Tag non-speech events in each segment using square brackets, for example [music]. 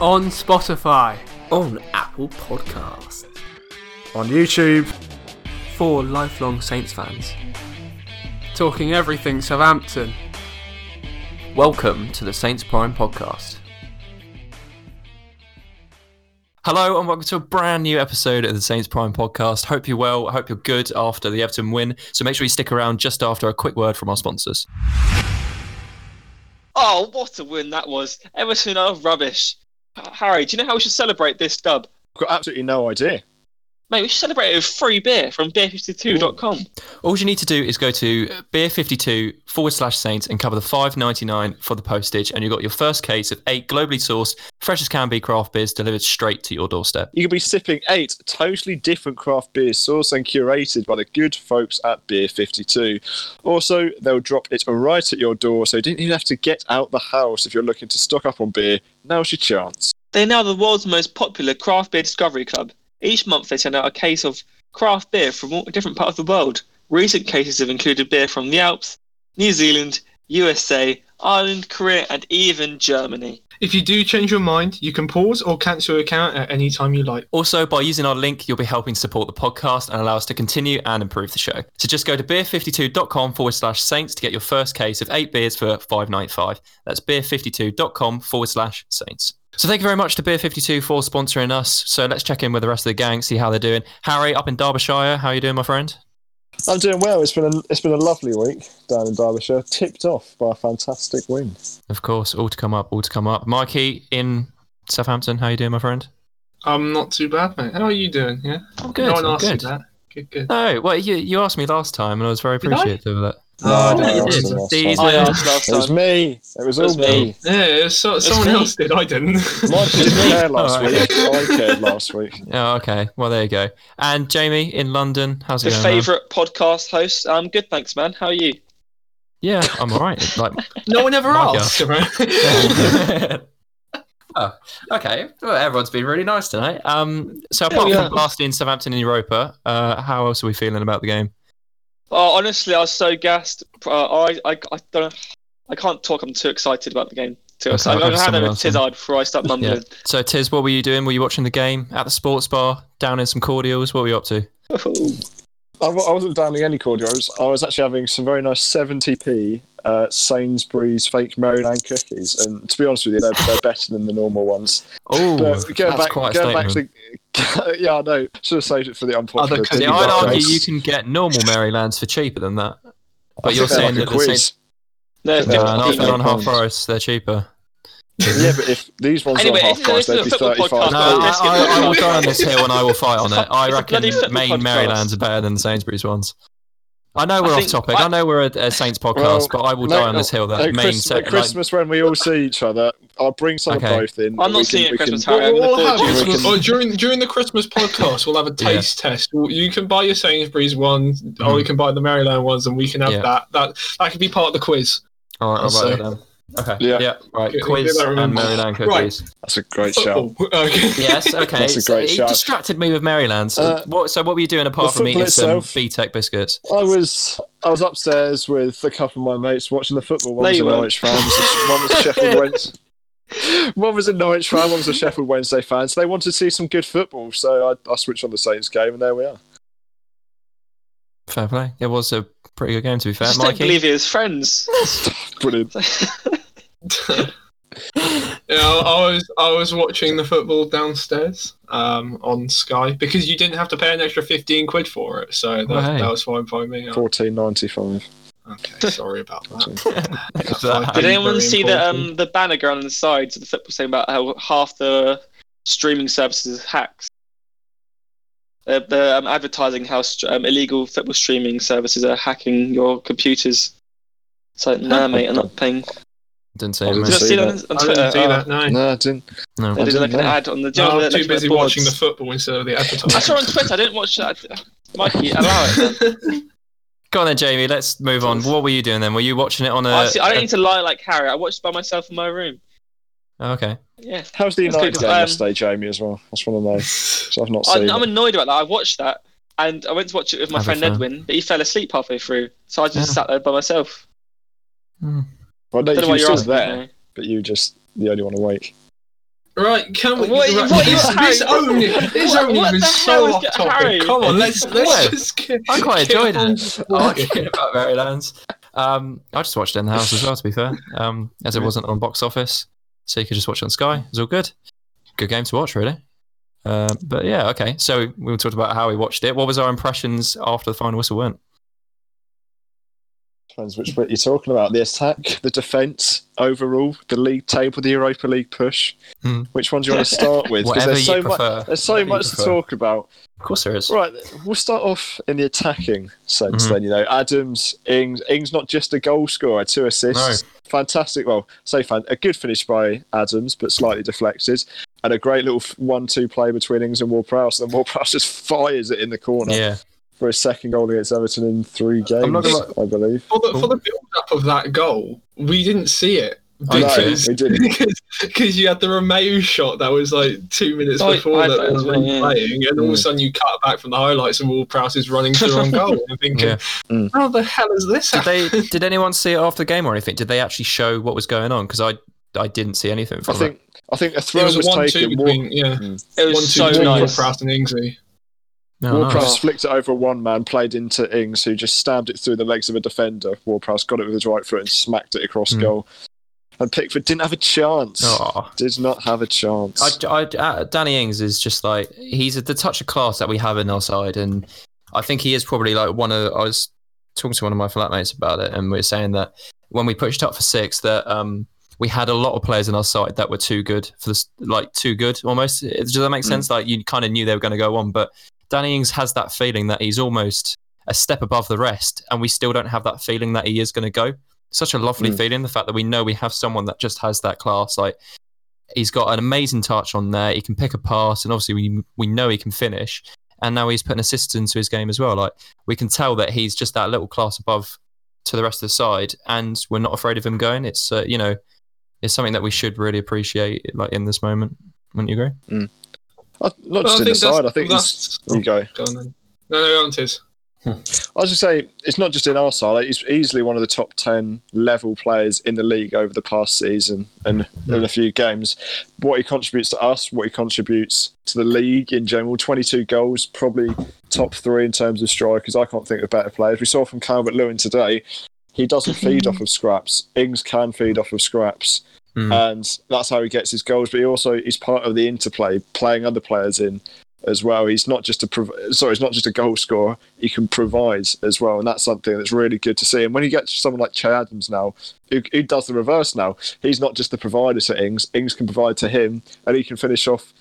On Spotify. On Apple Podcasts. On YouTube. For lifelong Saints fans. Talking everything Southampton. Welcome to the Saints Prime Podcast. Hello and welcome to a brand new episode of the Saints Prime Podcast. Hope you're well. I hope you're good after the Everton win. So make sure you stick around just after a quick word from our sponsors. Oh, what a win that was! Everton are rubbish. Harry, do you know how we should celebrate this dub? I've got absolutely no idea. Mate, we should celebrate it with free beer from beer52.com. All you need to do is go to beer52 forward slash saints and cover the five ninety nine for the postage, and you've got your first case of eight globally sourced, fresh as can be craft beers delivered straight to your doorstep. You could be sipping eight totally different craft beers sourced and curated by the good folks at Beer 52. Also, they'll drop it right at your door, so you didn't even have to get out the house if you're looking to stock up on beer. Now's your chance. They're now the world's most popular craft beer discovery club. Each month they send out a case of craft beer from all different parts of the world. Recent cases have included beer from the Alps, New Zealand, USA, Ireland, Korea, and even Germany. If you do change your mind, you can pause or cancel your account at any time you like. Also, by using our link, you'll be helping support the podcast and allow us to continue and improve the show. So just go to beer52.com forward slash saints to get your first case of eight beers for five ninety five. That's beer52.com forward slash saints. So thank you very much to Beer52 for sponsoring us. So let's check in with the rest of the gang, see how they're doing. Harry, up in Derbyshire, how are you doing, my friend? I'm doing well. It's been a it's been a lovely week down in Derbyshire, tipped off by a fantastic win. Of course, all to come up, all to come up. Mikey in Southampton, how are you doing, my friend? I'm not too bad, mate. How are you doing? Yeah, I'm good. No one I'm asked you good. that. Good, good. No, well, you, you asked me last time, and I was very appreciative of that. No, I No, don't I think asked you last time. I are- asked last It was me. It was It all me. me. Yeah, it was so, someone me. else did. I didn't. Mike didn't [laughs] care last Alright. week. I cared last week. Oh, okay. Well, there you go. And Jamie in London, how's it The going? man? favourite podcast host. I'm good, thanks, man. How are you? Yeah, I'm all right. Like, [laughs] no one ever asked. right? [laughs] oh, okay. Well, everyone's been really nice tonight. Um, so apart yeah. from blasting Southampton in Europa, uh, how else are we feeling about the game? Oh, honestly, I was so gassed. Uh, I, I, I don't. I can't talk. I'm too excited about the game. Too excited. I'm go gonna hand over to. Tizard before I start [laughs] mumbling. So Tiz, what were you doing? Were you watching the game at the sports bar, down in some cordials? What were you up to? Wa- I wasn't downing any cordials. I was actually having some very nice 70p uh, Sainsbury's fake Maryland cookies, and to be honest with you, they're, they're better than the normal ones. Oh, going that's back, quite a going back statement. to [laughs] yeah, I know. Should have saved it for the unpopular. Other opinion, See, I'd argue you can get normal Marylands for cheaper than that. I But you're saying like that a the quiz. Saints, No, Yeah, not if they're on half pounds. price, they're cheaper. Yeah, but if these ones Anyway, are half this price, they'd be 35 No, I, let's get I, the I will fuck die on this [laughs] hill and I will fight on it. I reckon bloody football main. Marylands are better than the Sainsbury's ones. I know we're I off topic. I, I- know we're a, a Saints podcast, Well, but I will no, die on this hill that At, main Christ- set. at like- Christmas, when we all see each other, I'll bring some Okay. of both in. I'm not we seeing can, it Christmas, can, Harry. I'm What we'll looking have forward is to it. we can- oh, during during the Christmas podcast, we'll have a [laughs] Yeah. taste test. You can buy your Sainsbury's one, or hmm. you can buy the Maryland ones, and we can have Yeah. that. That that could be part of the quiz. All right, I'll So- write that down. Okay. Yeah. Yeah. Right. Good- Quiz good, I and remember. Maryland Right. That's a great shout. Football. [laughs] Okay. Yes. Okay. That's a So great you shout. distracted me with Maryland. So, Uh, what, so what were you doing apart from eating football some itself- BTEC biscuits? I was I was upstairs with a couple of my mates watching the football. One was you a weren't. Norwich fan, one was a Sheffield [laughs] Wednesday. One was a Norwich fan, one was a Sheffield Wednesday fan. So they wanted to see some good football, so I, I switched on the Saints game, and there we are. Fair play. It was a pretty good game to be I fair. just don't believe he has friends. [laughs] Brilliant. [laughs] Yeah, I I was I was watching the football downstairs um, on Sky because you didn't have to pay an extra fifteen quid for it, so that, hey. that was fine by me. Fourteen ninety five. Okay, sorry about that. Thanks for That's that. Did anyone see the um the banner going on the sides of the football saying about how half the streaming services hacks? Uh, they're um, advertising how st- um, illegal football streaming services are hacking your computers. So nah, mate, I'm not paying. Didn't see I didn't I see see that that. on, on I didn't see Oh, that. No, No, I didn't. No. They did I like an didn't know. ad on the. no I was too busy boards. watching the football instead of the advertising. I saw on Twitter. I didn't watch that. Mikey, allow it. [laughs] Go on then, Jamie. Let's move on. What were you doing then? Were you watching it on a? I, see, I don't need to lie like Harry. I watched it by myself in my room. Oh, okay. Yeah. How's the That's United game Um, yesterday, Jamie? As well. That's one of those. [laughs] So I've not seen. I'm, I'm annoyed about that. I watched that, and I went to watch it with my Have friend. Edwin, but he fell asleep halfway through, so I just Yeah. sat there by myself. Hmm. Well, no, know you why were you're still there, me. but you just the only one awake. Right, can we? What- right, what- this, Harry, this what- only, this what- only what was so hell off get- topic. Harry? Come on, let's let's just get. I quite get enjoyed on it. board. Arguing about Marylands. Um, I just watched it in the house as well, to be fair, um, as it wasn't on box office, so you could just watch it on Sky. It was all good. Good game to watch, really. Um, but yeah, okay. So we talked about how we watched it. What was our impressions after the final whistle went? Depends which bit you're talking about. The attack, the defence, overall, the league table, the Europa League push. Hmm. Which one do you want to start with? 'Cause Whatever there's so much. prefer. There's so Whatever much to talk about. Of course, there is. Right, we'll start off in the attacking sense. Mhm. Then you know, Adams, Ings, Ings not just a goal scorer, two assists, fantastic. Well, say fan, a good finish by Adams, but slightly deflected, and a great little one-two play between Ings and Ward-Prowse. And Ward-Prowse just fires it in the corner Yeah. For his second goal against Everton in three games, I'm not gonna I believe. For the, for the build up of that goal, we didn't see it because we didn't. [laughs] because, because you had the Romeo shot that was like two minutes Oh, before I that thought it was was, yeah. playing, and all of a Mm. sudden you cut back from the highlights and Ward Prowse is running through on goal. [laughs] And thinking, Yeah. Mm. how the hell is this? Did they? Did anyone see it after the game or anything? Did they actually show what was going on? Because I, I didn't see anything I from think I think a It throw was was, a one-two taken. Ward- between yeah, It was one-two so nice. Prowse and Ingsley. It. No, Ward-Prowse nice. flicked it over one man, played into Ings, who just stabbed it through the legs of a defender. Ward-Prowse got it with his right foot and smacked it across Mm. goal. And Pickford didn't have a chance. Aw. Did not have a chance. I, I, uh, Danny Ings is just like he's the touch of class that we have in our side, and I think he is probably like one of. I was talking to one of my flatmates about it, and we were saying that when we pushed up for six, that um we had a lot of players in our side that were too good for this, like too good almost. Does that make Mm. sense? Like you kind of knew they were going to go on, but Danny Ings has that feeling that he's almost a step above the rest, and we still don't have that feeling that he is going to go. Such a lovely Mm. feeling, the fact that we know we have someone that just has that class. Like he's got an amazing touch on there. He can pick a pass, and obviously we we know he can finish. And now he's putting assists into his game as well. Like we can tell that he's just that little class above to the rest of the side, and we're not afraid of him going. It's uh, you know, it's something that we should really appreciate, like in this moment. Wouldn't you agree? Uh, not Well, just I in the think side. I think it's, that's- there you go. Go on then. No, no, go on, Tiz. I was just say it's not just in our side. Like, he's easily one of the top ten level players in the league over the past season and in a few games. What he contributes to us, what he contributes to the league in general. Twenty-two goals, probably top three in terms of strikers. I can't think of better players. We saw from Calvert Lewin today. He doesn't feed off of [laughs] scraps. Ings can feed off of scraps, Mm. and that's how he gets his goals. But he also is part of the interplay, playing other players in as well. He's not just a prov- sorry, he's not just a goal scorer. He can provide as well, and that's something that's really good to see. And when you get someone like Che Adams now, who, who does the reverse now, he's not just the provider to Ings. Ings can provide to him, and he can finish off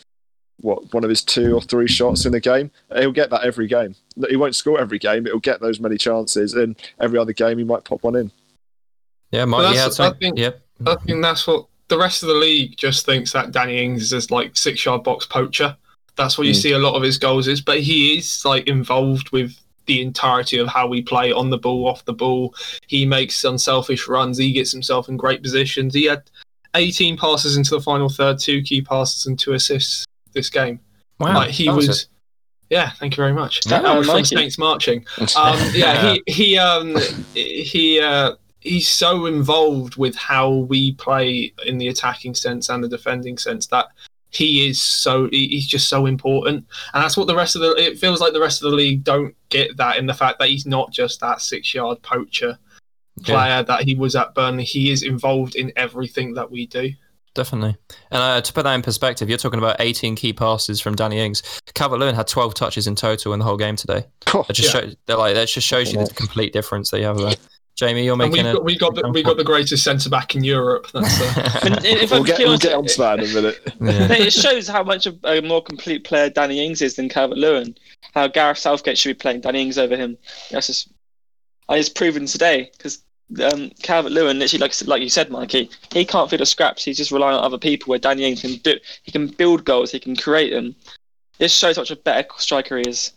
what one of his two or three shots in the game. He'll get that every game. He won't score every game, but he'll get those many chances, and every other game he might pop one in. Yeah, Mike, Well, you had that's- I think- Yeah, I think that's what the rest of the league just thinks that Danny Ings is this like six yard box poacher. That's what you Mm. see a lot of his goals is, but he is like involved with the entirety of how we play on the ball, off the ball. He makes unselfish runs. He gets himself in great positions. He had 18 passes into the final third, two key passes and two assists this game. wow, like he that was. it. yeah, thank you very much. Yeah, That was I from like it. Saints marching. [laughs] Um, yeah, he he um he uh, he's so involved with how we play in the attacking sense and the defending sense that he is so he's just so important, and that's what the rest of the it feels like the rest of the league don't get that in the fact that he's not just that six yard poacher player that he was at Burnley. He is involved in everything that we do. Definitely. And uh, to put that in perspective, you're talking about 18 key passes from Danny Ings. Calvert Lewin had 12 touches in total in the whole game today. That just Yeah. show, like that just shows you the complete difference that you have there. Jamie, you're And we making got, we got the, we got the greatest centre back in Europe. That's uh, [laughs] And if We'll I'm get, being we'll get onto that in a minute. [laughs] yeah. it shows how much of a more complete player Danny Ings is than Calvert Lewin. How Gareth Southgate should be playing Danny Ings over him. That's just, I just proven today because um, Calvert Lewin, literally like like you said, Mikey, he can't feed the scraps. He's just relying on other people. Where Danny Ings can do, he can build goals, he can create them. This shows how much a better striker he is.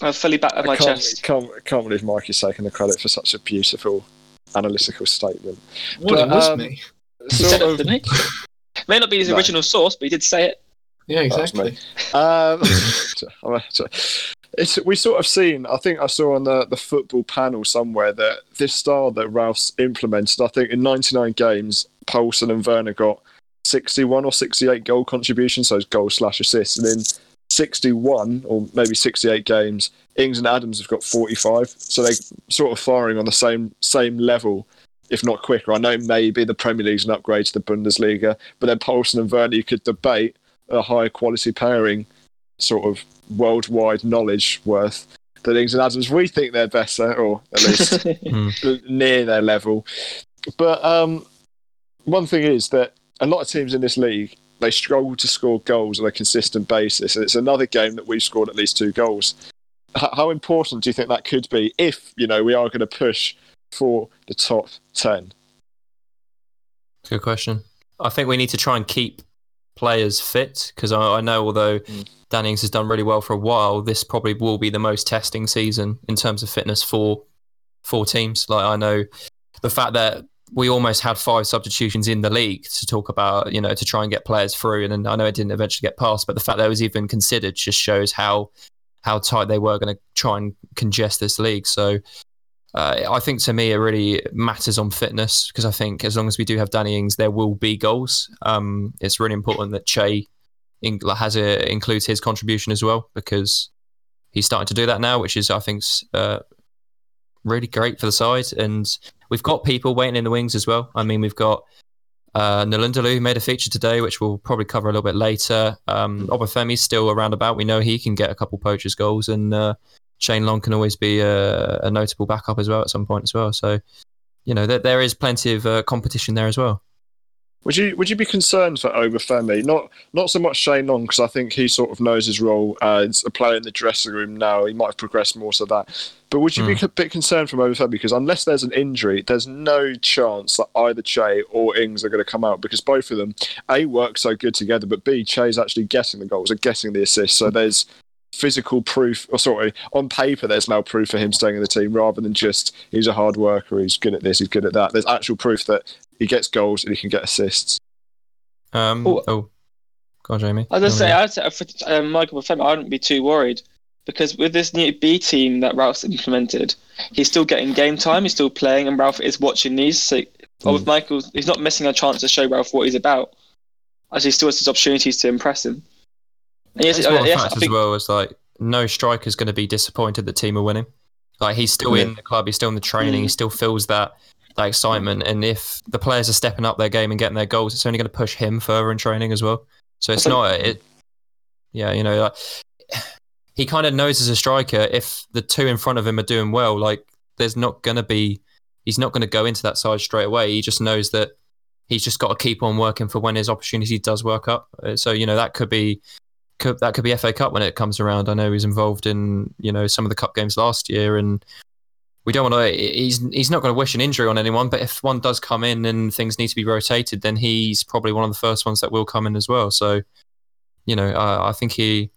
I'm fully back at my can't, chest. can't, can't believe Mike is taking the credit for such a beautiful analytical statement. what But, it was um, me. He said Sort it, of, didn't? May not be his No. original source, but he did say it. Yeah, exactly. um, [laughs] [laughs] it's, we sort of seen, I think I saw on the, the football panel somewhere that this style that Ralph's implemented, I think in 99 games, Poulsen and Werner got 61 or 68 goal contributions, so goal slash assists, and in 61 or maybe 68 games, Ings and Adams have got 45. So they're sort of firing on the same same level, if not quicker. I know maybe the Premier League's an upgrade to the Bundesliga, but then Poulsen and Werner, you could debate a higher quality pairing, sort of worldwide knowledge worth than Ings and Adams. We think they're better, or at least [laughs] near their level. But um, one thing is that a lot of teams in this league they struggle to score goals on a consistent basis, and it's another game that we've scored at least two goals. How important do you think that could be if you know we are going to push for the top ten? Good question. I think we need to try and keep players fit because I, I, know although mm. Danny Ings has done really well for a while, this probably will be the most testing season in terms of fitness for for teams. Like I know the fact that we almost had five substitutions in the league to talk about, you know, to try and get players through. And I know it didn't eventually get passed, but the fact that it was even considered just shows how how tight they were going to try and congest this league. So uh, I think to me it really matters on fitness because I think as long as we do have Danny Ings, there will be goals. Um, it's really important that Che has a, includes his contribution as well because he's starting to do that now, which is I think uh, really great for the side. And we've got people waiting in the wings as well. I mean, we've got uh, N'Lundulu, who made a feature today, which we'll probably cover a little bit later. Um, Obafemi's still around about. We know he can get a couple poachers goals, and uh, Shane Long can always be a, a, notable backup as well at some point as well. So, you know, there, there is plenty of uh, competition there as well. Would you would you be concerned for Obafemi? Not not so much Shane Long because I think he sort of knows his role as a player in the dressing room now. He might have progressed more to that. But would you mm. be hmm. a bit concerned from Obafemi because unless there's an injury, there's no chance that either Che or Ings are going to come out because both of them a work so good together, but b Che's actually getting the goals and getting the assists. So there's physical proof, or sorry, on paper, there's now proof for him staying in the team rather than just he's a hard worker, he's good at this, he's good at that. There's actual proof that he gets goals and he can get assists. Um, oh, oh. go on, Jamie. I was going to say, I'd say for um, Michael Obafemi, I wouldn't be too worried because with this new B team that Ralph's implemented, he's still getting game time, he's still playing, and Ralph is watching these. So, mm. with Michael, he's not missing a chance to show Ralph what he's about, as he still has his opportunities to impress him. And yes, uh, yes, fact think... as well as like no striker's going to be disappointed the team are winning. Like he's still yeah. in the club, he's still in the training, mm. he still feels that that excitement. And if the players are stepping up their game and getting their goals, it's only going to push him further in training as well. So it's not it. Yeah, you know, like, [sighs] he kind of knows as a striker if the two in front of him are doing well, like there's not going to be, he's not going to go into that side straight away. He just knows that he's just got to keep on working for when his opportunity does work up. Uh, so you know that could be could, that could be FA Cup when it comes around. I know he's involved in you know some of the cup games last year, and we don't want to. He's he's not going to wish an injury on anyone, but if one does come in and things need to be rotated, then he's probably one of the first ones that will come in as well. So, you know, uh, I think he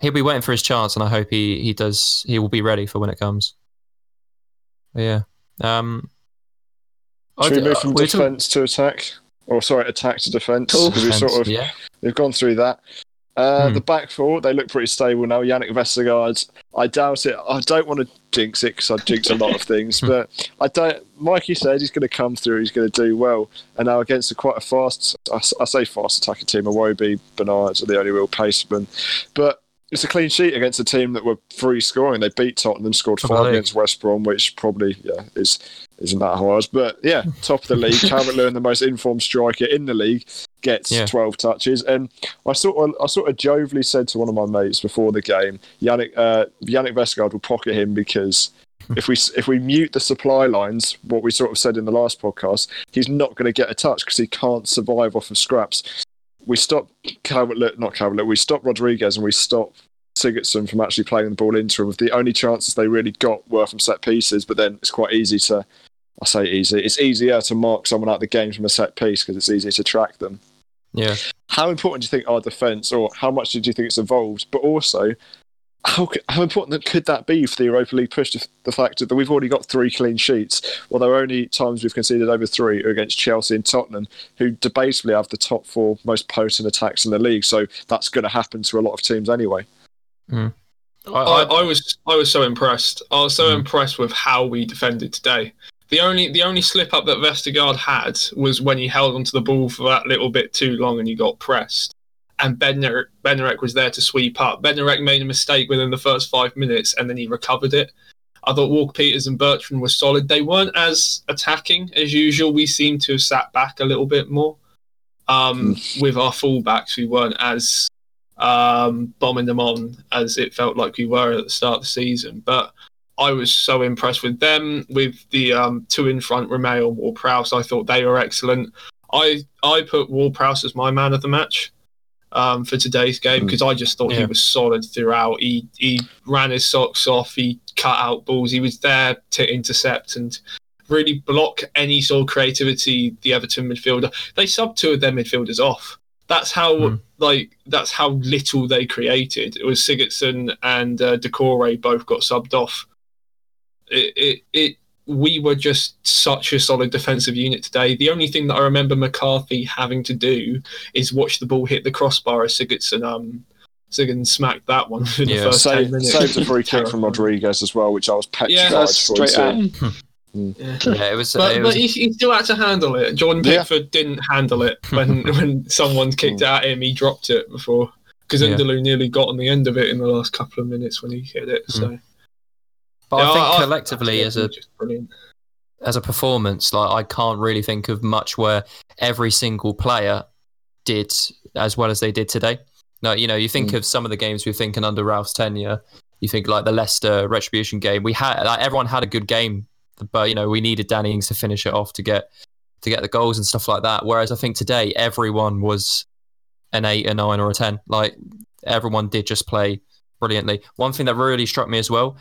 he'll be waiting for his chance, and I hope he he does. He will be ready for when it comes. But yeah. Um, Should we move from uh, defence to attack? Or sorry, attack to defence because we sort of yeah. we've gone through that. Uh, hmm. The back four, they look pretty stable now. Jannik Vestergaard, I doubt it. I don't want to jinx it because I jinx a lot of [laughs] things, but I don't. Mikey said he's going to come through. He's going to do well. And now against a quite a fast, I, I say fast attacking team. Iwobi, Bernards are the only real pacemen, but it's a clean sheet against a team that were free scoring. They beat Tottenham, scored five against West Brom, which probably yeah is isn't that hard. But yeah, [laughs] top of the league. Calvert Lewin, the most informed striker in the league, gets yeah. 12 touches. And I sort of, I sort of jovially said to one of my mates before the game, Jannik, uh, Jannik Vestergaard will pocket him because [laughs] if we if we mute the supply lines, what we sort of said in the last podcast, he's not going to get a touch because he can't survive off of scraps. We stop Calvert, not Calvert, we stop Rodriguez and we stop Sigurdsson from actually playing the ball into him. The only chances they really got were from set pieces, but then it's quite easy to I say easy. It's easier to mark someone out of the game from a set piece because it's easier to track them. Yeah. How important do you think our defence, or how much do you think it's evolved? But also, how how important could that be for the Europa League push? The fact that we've already got three clean sheets, well, there are only times we've conceded over three are against Chelsea and Tottenham, who debatably have the top four most potent attacks in the league. So that's going to happen to a lot of teams anyway. Mm. I, I, I, was I was so impressed. I was so mm. impressed with how we defended today The only the only slip up that Vestergaard had was when he held onto the ball for that little bit too long and he got pressed. And Bednarek, Bednarek was there to sweep up. Bednarek made a mistake within the first five minutes and then he recovered it. I thought Walker Peters and Bertrand were solid. They weren't as attacking as usual. We seemed to have sat back a little bit more. Um, with our fullbacks, we weren't as um, bombing them on as it felt like we were at the start of the season. But I was so impressed with them, with the um, two in front, Romeo and Ward-Prowse. I thought they were excellent. I I put Ward-Prowse as my man of the match um, for today's game because I just thought he was solid throughout. He he ran his socks off. He cut out balls. He was there to intercept and really block any sort of creativity the Everton midfielder. They subbed two of their midfielders off. That's how Mm. like that's how little they created. It was Sigurdsson and uh, Doucouré both got subbed off. It, it it we were just such a solid defensive unit today. The only thing that I remember McCarthy having to do is watch the ball hit the crossbar as Sigurdsson um Sigurdsson smacked that one [laughs] in Yeah. the first ten Saved, minutes. saved a free kick from [laughs] Rodriguez as well, which I was petrified That's for. straight seeing. out. Hmm. Yeah. Yeah, it was. But, it but he, he still had to handle it. Jordan Yeah. Pickford didn't handle it when [laughs] when someone kicked it at him. He dropped it before because Yeah. N'Lundulu nearly got on the end of it in the last couple of minutes when he hit it. So hmm. But Yeah, I think I- collectively, as a as a performance, like I can't really think of much where every single player did as well as they did today. No, you know, you think Mm. of some of the games we're thinking under Ralph's tenure. You think like the Leicester retribution game. We had like, everyone had a good game, but you know we needed Danny Ings to finish it off to get to get the goals and stuff like that. Whereas I think today everyone was an eight, a nine, or a ten. Like everyone did just play brilliantly. One thing that really struck me as well,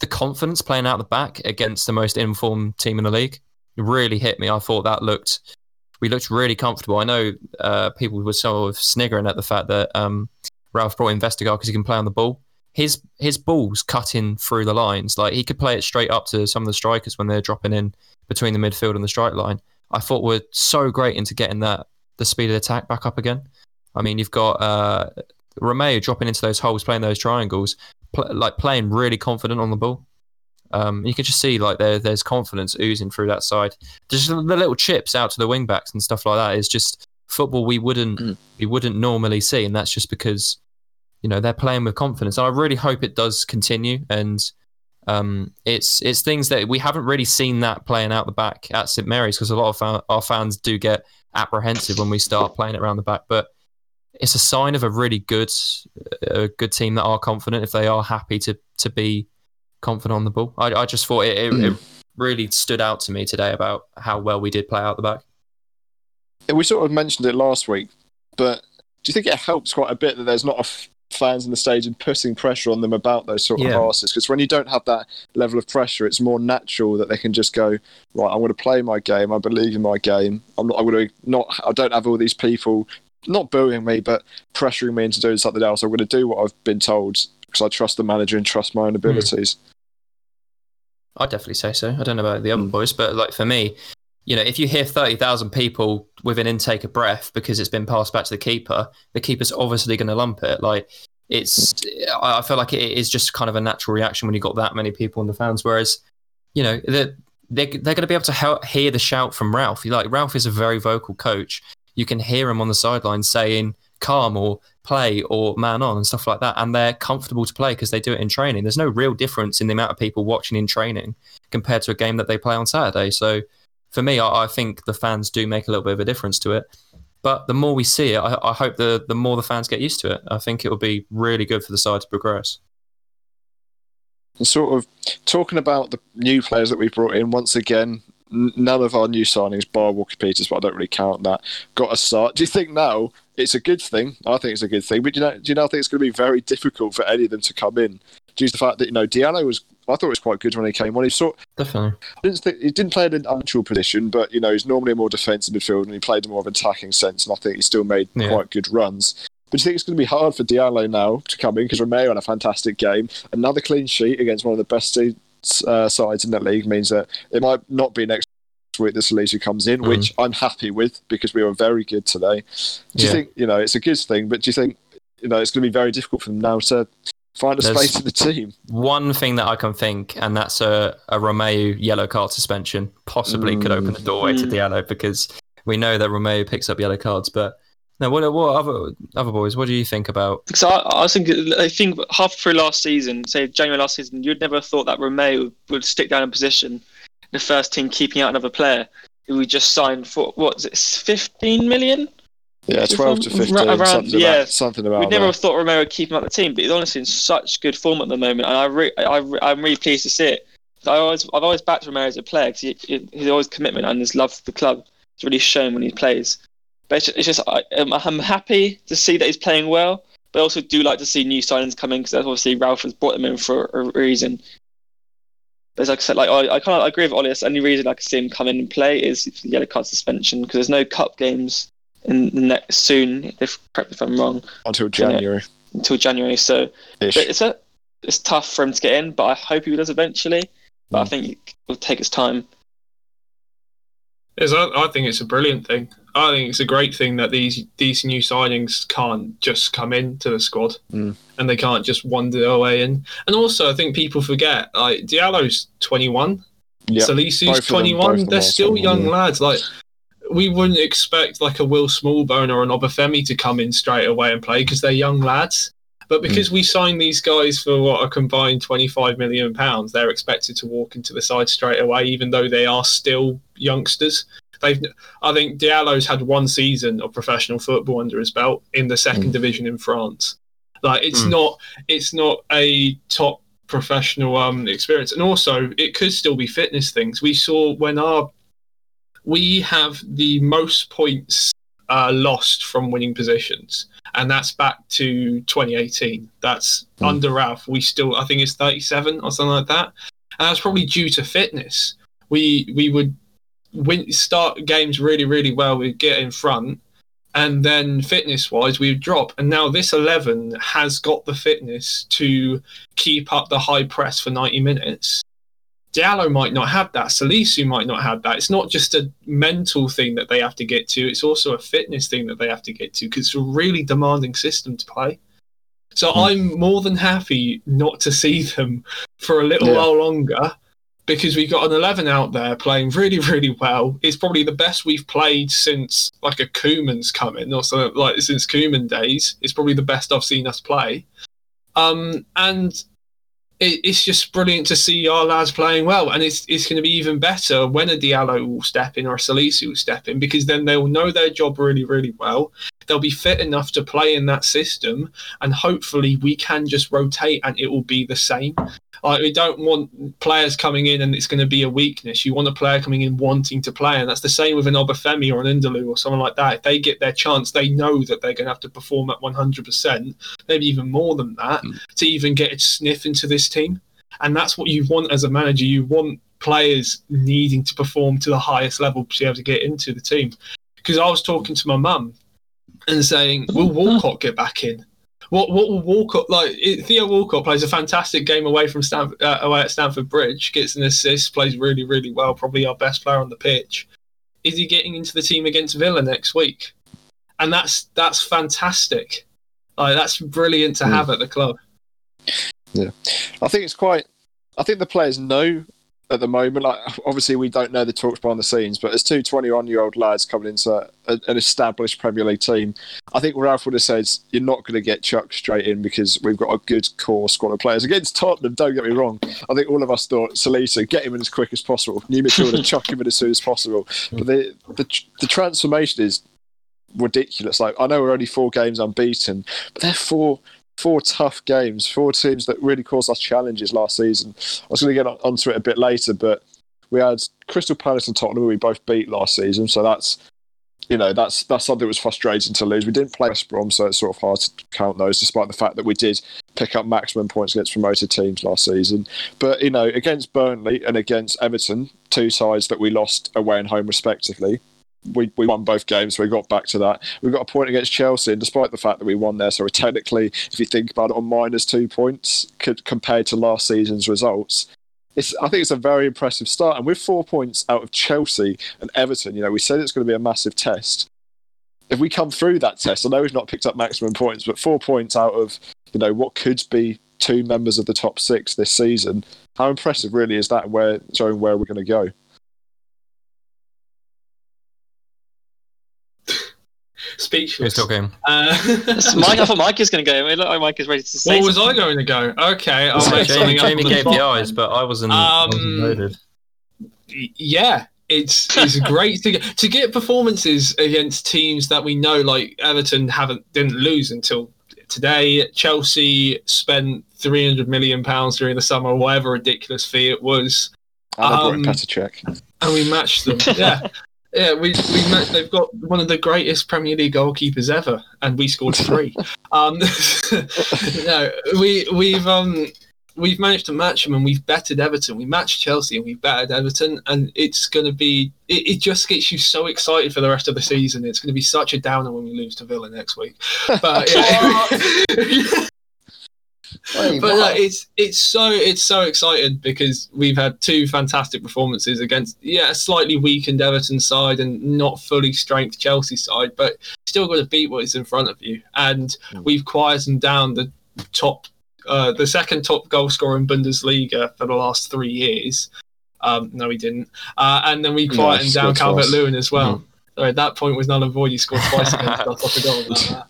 the confidence playing out the back against the most informed team in the league really hit me. I thought that looked we looked really comfortable. I know uh, people were sort of sniggering at the fact that um, Ralph brought in Vestergaard because he can play on the ball. His his balls cutting through the lines, like he could play it straight up to some of the strikers when they're dropping in between the midfield and the strike line. I thought were so great into getting that the speed of attack back up again. I mean, you've got uh, Romeo dropping into those holes, playing those triangles, pl- like playing really confident on the ball. Um, you can just see like there, there's confidence oozing through that side. Just the little chips out to the wing backs and stuff like that is just football we wouldn't Mm. we wouldn't normally see, and that's just because you know they're playing with confidence. And I really hope it does continue. And um, it's it's things that we haven't really seen that playing out the back at St Mary's because a lot of fa- our fans do get apprehensive when we start playing it around the back, but it's a sign of a really good a good team that are confident if they are happy to to be confident on the ball. I, I just thought it, it, it hmm. really stood out to me today about how well we did play out the back. we sort of mentioned it last week, but do you think it helps quite a bit that there's not a f- fans in the stadium putting pressure on them about those sort of Yeah. passes? Because when you don't have that level of pressure, it's more natural that they can just go right. I'm going to play my game. I believe in my game. I'm not. I'm going to not. I don't have all these people not booing me, but pressuring me into doing something else. I'm going to do what I've been told because I trust the manager and trust my own hmm. abilities. I'd definitely say so. I don't know about the other hmm. boys, but like for me, you know, if you hear 30,000 people with an intake of breath because it's been passed back to the keeper, the keeper's obviously going to lump it. Like, it's, I I feel like it is just kind of a natural reaction when you've got that many people in the fans. Whereas, you know, they're, they're, they're going to be able to hear the shout from Ralph. Like, Ralph is a very vocal coach. You can hear them on the sideline saying, calm or play or man on and stuff like that. And they're comfortable to play because they do it in training. There's no real difference in the amount of people watching in training compared to a game that they play on Saturday. So for me, I, I think the fans do make a little bit of a difference to it. But the more we see it, I, I hope the, the more the fans get used to it. I think it will be really good for the side to progress. And sort of talking about the new players that we've brought in, once again, none of our new signings, bar Walker Peters, but I don't really count that, got a start. Do you think now it's a good thing? I think it's a good thing. But do you know, do you now think it's going to be very difficult for any of them to come in due to the fact that, you know, Diallo was, I thought it was quite good when he came on. He sort Definitely. Didn't think, he didn't play in an actual position, but, you know, he's normally a more defensive midfield and he played in more of an attacking sense. And I think he still made Yeah. quite good runs. But do you think it's going to be hard for Diallo now to come in because Romeo had a fantastic game, another clean sheet against one of the best teams, uh, sides in that league means that it might not be next week that Salisu comes in, Mm. which I'm happy with because we were very good today. Do you think you know it's a good thing? But do you think you know it's going to be very difficult for them now to find a There's- space in the team. One thing that I can think, and that's a, a Romeo yellow card suspension, possibly could open the doorway to Mm. Diallo because we know that Romeo picks up yellow cards. But no, what, what other other boys? What do you think about? Because I, I was thinking, I think half through last season, say January last season, you'd never have thought that Romeo would, would stick down in position, in the first team keeping out another player who we just signed for what is it, 15 million? Yeah, If twelve to fifteen, ra- around- something, yeah. about, something about We'd never that. have thought Romero would keep him at the team, but he's honestly in such good form at the moment, and I, re- I, re- I'm really pleased to see it. I always, I've always backed Romero as a player because he, he, he's always commitment and his love for the club is really shown when he plays. But it's just, it's just I, um, I'm happy to see that he's playing well, but I also do like to see new signings coming because obviously Ralph has brought them in for a reason. But as like I said, like I, I kind of agree with Ollie. The only reason I can see him come in and play is the yellow card suspension because there's no cup games in the next soon. If correct if I'm wrong until January. until January. So but it's a it's tough for him to get in, but I hope he does eventually. But I Mm. think it will take its time. Yes, I, I think it's a brilliant thing. I think it's a great thing that these these new signings can't just come into the squad Mm. and they can't just wander their way in. And also, I think people forget like Diallo's 21, Yeah, Salisu's both of them- 21. both of them They're still young yeah. lads. Like we wouldn't expect like a Will Smallbone or an Obafemi to come in straight away and play because they're young lads. But because we signed these guys for what a combined 25 million pounds, they're expected to walk into the side straight away, even though they are still youngsters. They've, I think Diallo's had one season of professional football under his belt in the second Mm. division in France. Like it's Mm. not, it's not a top professional um experience, and also it could still be fitness things. We saw when our we have the most points uh, lost from winning positions, and that's back to 2018. That's Mm. under Ralph. We still, I think it's 37 or something like that, and that's probably due to fitness. We we would win start games really really well. We'd get in front, and then fitness wise we would drop. And now this 11 has got the fitness to keep up the high press for 90 minutes. Diallo might not have that. Salisu might not have that. It's not just a mental thing that they have to get to. It's also a fitness thing that they have to get to because it's a really demanding system to play. So I'm more than happy not to see them for a little Yeah. while longer because we've got an 11 out there playing really, really well. It's probably the best we've played since like a Koeman's coming or something like since Koeman days. It's probably the best I've seen us play. Um, and it, it's just brilliant to see our lads playing well, and it's it's going to be even better when a Diallo will step in or a Salisu will step in because then they'll know their job really, really well. They'll be fit enough to play in that system, and hopefully we can just rotate and it will be the same. Like we don't want players coming in and it's going to be a weakness. You want a player coming in wanting to play, and that's the same with an Obafemi or an N'Lundulu or someone like that. If they get their chance, they know that they're going to have to perform at 100%, maybe even more than that, hmm. to even get a sniff into this team. And that's what you want as a manager. You want players needing to perform to the highest level to be able to get into the team. Because I was talking to my mum and saying, "Will Walcott get back in? What what will Walcott like? it- Theo Walcott plays a fantastic game away from Stamford, uh, away at Stamford Bridge, gets an assist, plays really really well, probably our best player on the pitch. Is he getting into the team against Villa next week? And that's that's fantastic. Like that's brilliant to Hmm. have at the club. Yeah, I think it's quite. I think the players know at the moment. Like, obviously, we don't know the talks behind the scenes, but as two 21 year old lads coming into a, an established Premier League team, I think Ralph would have said, You're not going to get chucked straight in because we've got a good core squad of players. Against Tottenham, don't get me wrong. I think all of us thought, Salisu, get him in as quick as possible. New midfielder, [laughs] chuck him in as soon as possible. But the, the, the transformation is ridiculous. Like, I know we're only four games unbeaten, but they're four four tough games, four teams that really caused us challenges last season. I was going to get on- onto it a bit later, but we had Crystal Palace and Tottenham who we both beat last season, so that's you know that's that's something that was frustrating to lose. We didn't play West Brom, so it's sort of hard to count those, despite the fact that we did pick up maximum points against promoted teams last season. But you know, against Burnley and against Everton, two sides that we lost away and home respectively. We, we won both games, so we got back to that. We got a point against Chelsea, and despite the fact that we won there, so technically, if you think about it, on minus two points could, compared to last season's results. It's, I think it's a very impressive start, and with four points out of Chelsea and Everton, you know, we said it's going to be a massive test. If we come through that test, I know we've not picked up maximum points, but four points out of you know what could be two members of the top six this season. How impressive, really, is that? Where showing where we're going to go. Who's Speechless. talking? Uh, [laughs] Mike, I thought Mike is going to go. It looked like Mike is ready to say. what was I going to go? Okay, I'll make Jamie, something up. Jamie on the gave the spot eyes, but I wasn't, I wasn't Um, loaded. Yeah, it's it's great to get to get performances against teams that we know, like Everton, haven't didn't lose until today. Chelsea spent three hundred million pounds during the summer, whatever ridiculous fee it was, And I brought in Um, Petr Cech. and we matched them. [laughs] yeah. Yeah, we we met, they've got one of the greatest Premier League goalkeepers ever, and we scored [laughs] three. um, [laughs] no, we we've um we've managed to match them, and we've bettered Everton. We matched Chelsea, and we've bettered Everton, and it's going to be it, it just gets you so excited for the rest of the season. It's going to be such a downer when we lose to Villa next week. But [laughs] yeah. But it's it's so it's so excited because we've had two fantastic performances against yeah a slightly weakened Everton side and not fully strength Chelsea side, but still got to beat what is in front of you. And Mm. we've quietened down the top, uh, the second top goal scorer in Bundesliga for the last three years. Um, no, we didn't. Uh, and then we quietened he down Calvert. Lewin as well. Sorry, that point was null and void. He scored twice against us. About that. [laughs]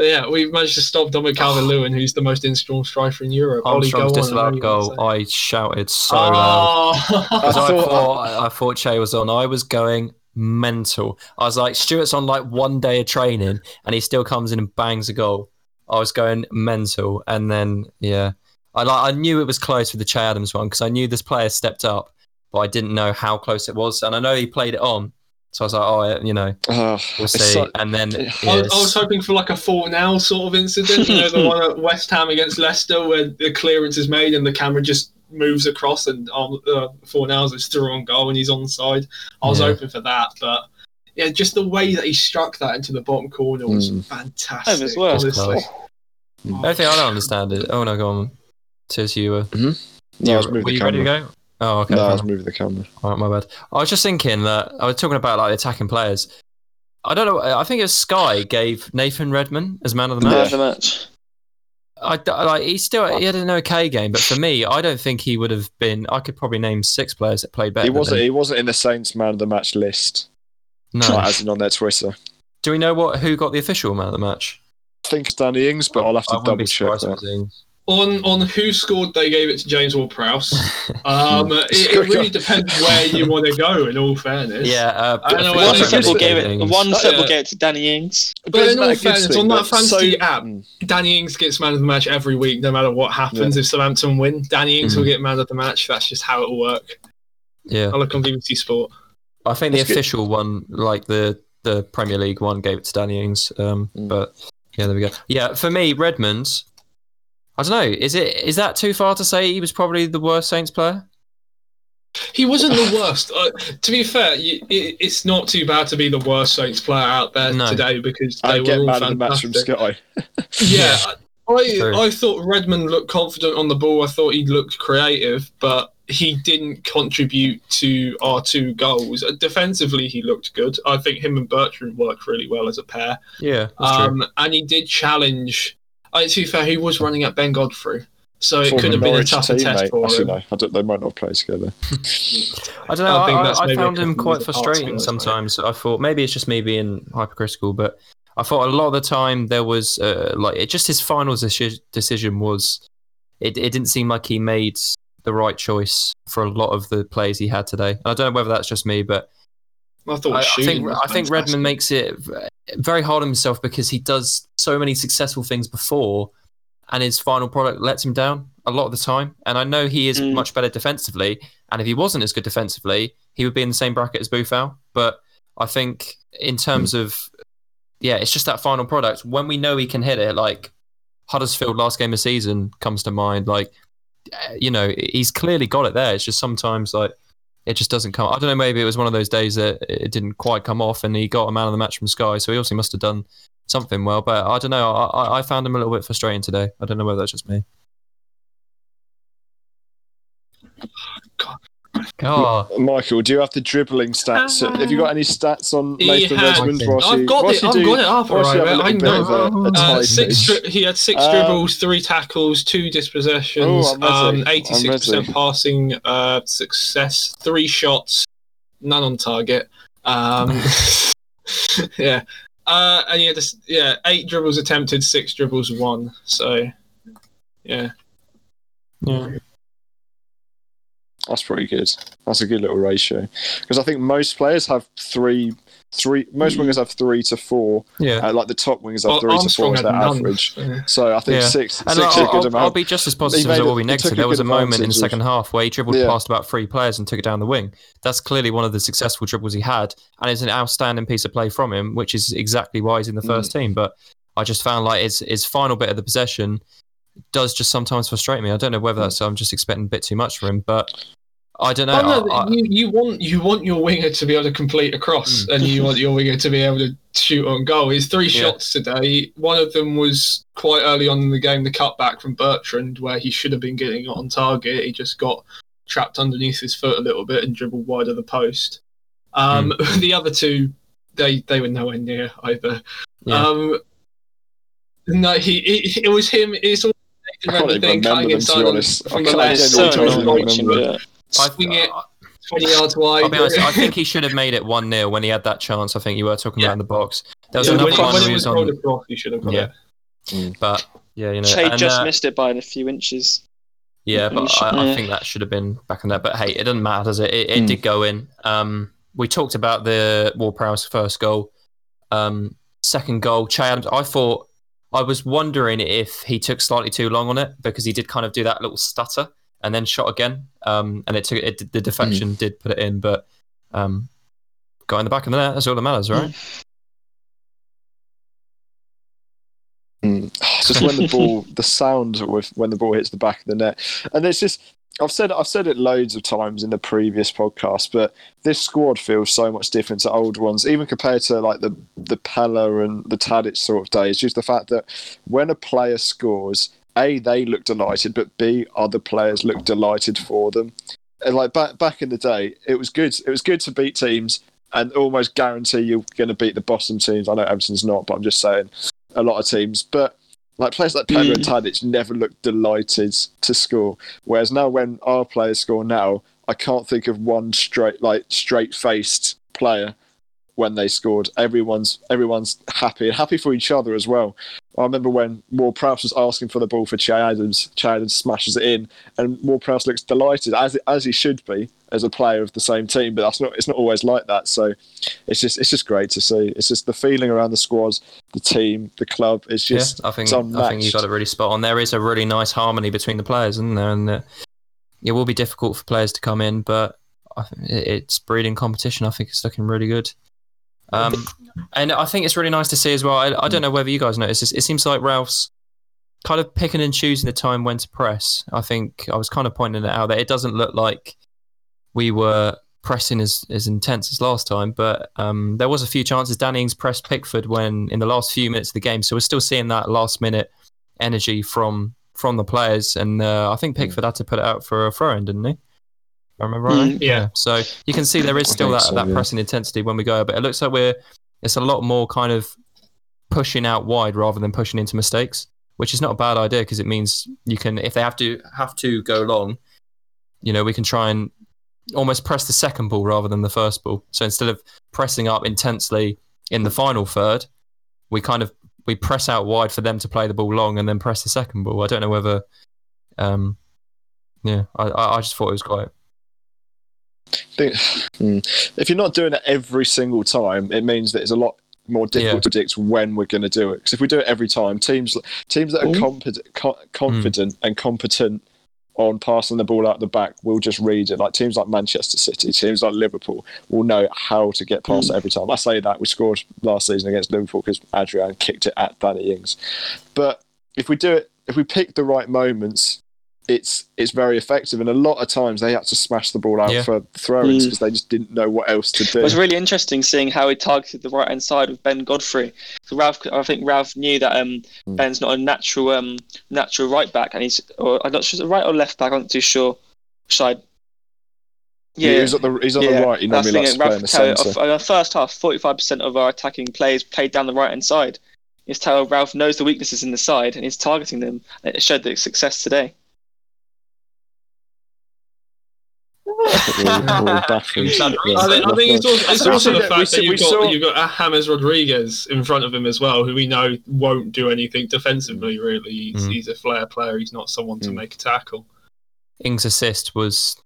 But yeah, we've managed to stop Dominic Calvert Lewin, who's the most in-storm striker in Europe. Ollie, go Armstrong's I disallowed goal. say. I shouted so oh. loud. Oh. Because I, thought- [laughs] thought I thought Che was on. I was going mental. I was like, Stuart's on like one day of training, and he still comes in and bangs a goal. I was going mental, and then yeah, I like I knew it was close with the Che Adams one because I knew this player stepped up, but I didn't know how close it was, and I know he played it on. So I was like, oh, you know, Oh, we'll see. so- and then I- I, was, yes. I was hoping for like a four now sort of incident, you know, the one at West Ham against Leicester where the clearance is made and the camera just moves across and um, uh, Fornals is through on goal and he's on side. I was Yeah. hoping for that, but yeah, just the way that he struck that into the bottom corner was Mm. fantastic. Home as well. honestly. The only thing I don't understand is oh no, go on. Tis you were. No, I was were moving the you ready to go? Oh, okay. no, I was moving the camera. All right, my bad. I was just thinking that I was talking about like attacking players. I don't know. I think it was Sky gave Nathan Redmond as man of the match. Man of the match. I, d- like he still he had an okay game, but for me, I don't think he would have been. I could probably name six players that played better. He wasn't. him. He wasn't in the Saints man of the match list, No. like, as in on their Twitter. Do we know what who got the official man of the match? I think it's Danny Ings, but I'll have to double check that. It was Ings. On on who scored, they gave it to James Ward-Prowse. [laughs] Um, it, it really depends where you want to go. In all fairness, Yeah, uh, I don't know I One it's think football it's gave it. Ings. One football yeah. gave it to Danny Ings. But isn't in all fairness, thing on that that fantasy so- app, Mm. Danny Ings gets man of the match every week, no matter what happens. If Southampton win, Danny Ings Mm. will get man of the match. That's just how it will work. Yeah, I look on BBC Sport. I think the That's good. official one, like the the Premier League one, gave it to Danny Ings. Um, Mm. but yeah, there we go. Yeah, for me, Redmond. I don't know. Is it is that too far to say he was probably the worst Saints player? He wasn't the worst. Uh, to be fair, you, it, it's not too bad to be the worst Saints player out there No. today because I they get were all man of the match from fantastic. Sky. [laughs] Yeah, I, True. I thought Redmond looked confident on the ball. I thought he looked creative, but he didn't contribute to our two goals. Uh, Defensively, he looked good. I think him and Bertrand worked really well as a pair. Yeah, that's true. Um, and he did challenge. Uh, to be fair, he was running at Ben Godfrey, so it could have been a Norwich tougher test teammate. for Actually, him. no, I don't, they might not play together. [laughs] I don't know. I I, think I, that's I maybe found him quite of the parts frustrating of it, sometimes. I thought maybe it's just me being hypercritical, but I thought a lot of the time there was uh, like it just his final decision was it, it didn't seem like he made the right choice for a lot of the plays he had today. And I don't know whether that's just me, but I thought I, I think was I think. Redmond makes it very hard on himself because he does so many successful things before, and his final product lets him down a lot of the time. And I know he is Mm. much better defensively, and if he wasn't as good defensively, he would be in the same bracket as Boufal. But I think in terms of yeah, it's just that final product. When we know he can hit it, like Huddersfield last game of season comes to mind. Like uh, you know, he's clearly got it there. It's just sometimes like it just doesn't come. I don't know. Maybe it was one of those days that it didn't quite come off, and he got a man of the match from Sky, so he also must have done something well. But I don't know. I, I- I found him a little bit frustrating today. I don't know whether that's just me. God. Michael, do you have the dribbling stats? have you got any stats on He Nathan had- Redmond? I've he- got whilst it. I've do- got it up. alright, have a I little bit of a- know. a Uh, six. Dri- he had six Um, dribbles, three tackles, two dispossessions, Oh, um, eighty-six percent passing uh, success, three shots, none on target. Um, [laughs] [laughs] yeah, uh, and he had this, yeah eight dribbles attempted, six dribbles won. So yeah, Yeah. That's pretty good. That's a good little ratio. Because I think most players have three, three. Most Mm. wingers have three to four. Yeah. Uh, like the top wingers have Ar- three to four their none. average. Yeah. So I think Yeah. six, And six I'll, is a good I'll, amount. I'll be just as positive as I will be negative. There was a moment in the second half where he dribbled Yeah. past about three players and took it down the wing. That's clearly one of the successful dribbles he had, and it's an outstanding piece of play from him, which is exactly why he's in the Mm. first team. But I just found like his his final bit of the possession does just sometimes frustrate me. I don't know whether that's I'm just expecting a bit too much from him, but I don't know. Oh, no, I- you, you want you want your winger to be able to complete a cross, Mm. and you want your winger to be able to shoot on goal. His three Yeah. shots today. One of them was quite early on in the game, the cutback from Bertrand, where he should have been getting on target. He just got trapped underneath his foot a little bit and dribbled wide of the post. Um, [laughs] the other two, they they were nowhere near either. Yeah. Um, no, he it, it was him. It's all I can't even thing remember cutting them, to inside be on- honest. I from the can't- I left, genuinely so can't trying to even annoying reach remember. watching, yeah. I, swing it 20 yards wide. I'll be honest. I think he should have made it one 0 when he had that chance. I think you were talking Yeah. about in the box. There was Yeah, another one where he was was on, across, you should have got Yeah. it. but yeah, you know, Che just uh, missed it by a few inches. Yeah, but I, I think that should have been back on that. But hey, it doesn't matter, does it? It, it Mm. did go in. Um, we talked about the Ward Prowse first goal. Um, second goal, Che Adams. I thought I was wondering if he took slightly too long on it because he did kind of do that little stutter and then shot again. Um, and it took it. The deflection did put it in, but um, got in the back of the net. That's all that matters, right? Mm. [sighs] just when the ball, the sound with when the ball hits the back of the net, and it's just I've said I've said it loads of times in the previous podcast, but this squad feels so much different to old ones, even compared to like the the Pellè and the Tadic sort of days. Just the fact that when a player scores, a they look delighted, but b other players look delighted for them. And like back back in the day, it was good. It was good to beat teams and almost guarantee you're going to beat the Boston teams. I know Everton's not, but I'm just saying a lot of teams. But like players like Pedro and mm. Tadic never looked delighted to score. Whereas now, when our players score now, I can't think of one straight like straight faced player when they scored. Everyone's everyone's happy and happy for each other as well. I remember when Ward Prowse was asking for the ball for Che Adams. Che Adams smashes it in, and Ward Prowse looks delighted as as he should be as a player of the same team. But that's not it's not always like that. So it's just it's just great to see. It's just the feeling around the squads, the team, the club. It's just yeah, I think I think you got it really spot on. There is a really nice harmony between the players, isn't there? And uh, it will be difficult for players to come in, but I think it- it's breeding competition. I think it's looking really good. Um, and I think it's really nice to see as well. I, I don't know whether you guys noticed. this. It seems like Ralph's kind of picking and choosing the time when to press. I think I was kind of pointing it out that it doesn't look like we were pressing as, as intense as last time, but um, there was a few chances. Danny Ings pressed Pickford when in the last few minutes of the game, so we're still seeing that last minute energy from from the players. And uh, I think Pickford had to put it out for a throw in, didn't he? If I remember right. Mm. Yeah. So you can see there is still that, so, that yeah. pressing intensity when we go, but it looks like we're it's a lot more kind of pushing out wide rather than pushing into mistakes, which is not a bad idea because it means you can if they have to have to go long, you know, we can try and almost press the second ball rather than the first ball. So instead of pressing up intensely in the final third, we kind of we press out wide for them to play the ball long and then press the second ball. I don't know whether um yeah, I, I I just thought it was quite think. Hmm. if you're not doing it every single time, it means that it's a lot more difficult Yeah. to predict when we're going to do it. Because if we do it every time, teams teams that are Ooh. competent, co- confident hmm. and competent on passing the ball out the back will just read it. Like teams like Manchester City, teams like Liverpool will know how to get past hmm. it every time. I say that we scored last season against Liverpool because Adrian kicked it at Danny Ings. But if we do it, if we pick the right moments, it's it's very effective. And a lot of times they had to smash the ball out Yeah. for throw-ins Mm. because they just didn't know what else to do. It was really interesting seeing how he targeted the right hand side with Ben Godfrey. So Ralph, I think Ralph knew that um, Mm. Ben's not a natural um, natural right back, and he's or I'm not sure right or left back. I'm not too sure side. Yeah, he's, on the, he's on the right. He that's normally the likes to play in the Ralph Tao, centre. of, uh, first half, 45% of our attacking players played down the right hand side. It's how Ralph knows the weaknesses in the side and he's targeting them. It showed the success today. We're all baffled. That Yeah. I think, I think it's also, it's also the fact that we you've got, saw- you've got James Rodriguez in front of him as well, who we know won't do anything defensively, really. He's, Mm. he's a flair player. He's not someone to Mm. make a tackle. Ings' assist was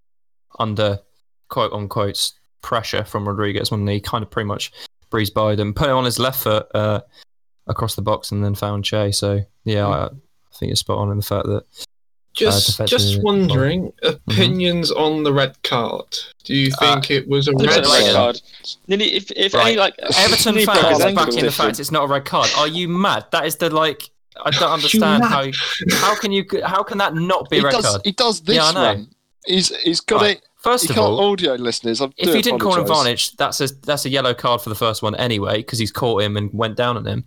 under quote unquote pressure from Rodriguez when he kind of pretty much breezed by them, put it on his left foot uh, across the box, and then found Che. So yeah, I, I think you're spot on in the fact that Just, defensively, just well. wondering, opinions on the red card. Do you Uh, think it was a I red a red card. card. Nearly, if, if Right. any, like Everton fans are ankle- backing the fact it's not a red card. Are you mad? That is the like. I don't [laughs] understand mad? how. How can you? How can that not be He a red does, card? he does this Yeah, one. He's he's got Right. it. First You of all, audio listeners. I if he didn't call an apologise. advantage, that's a that's a yellow card for the first one anyway because he's caught him and went down on him.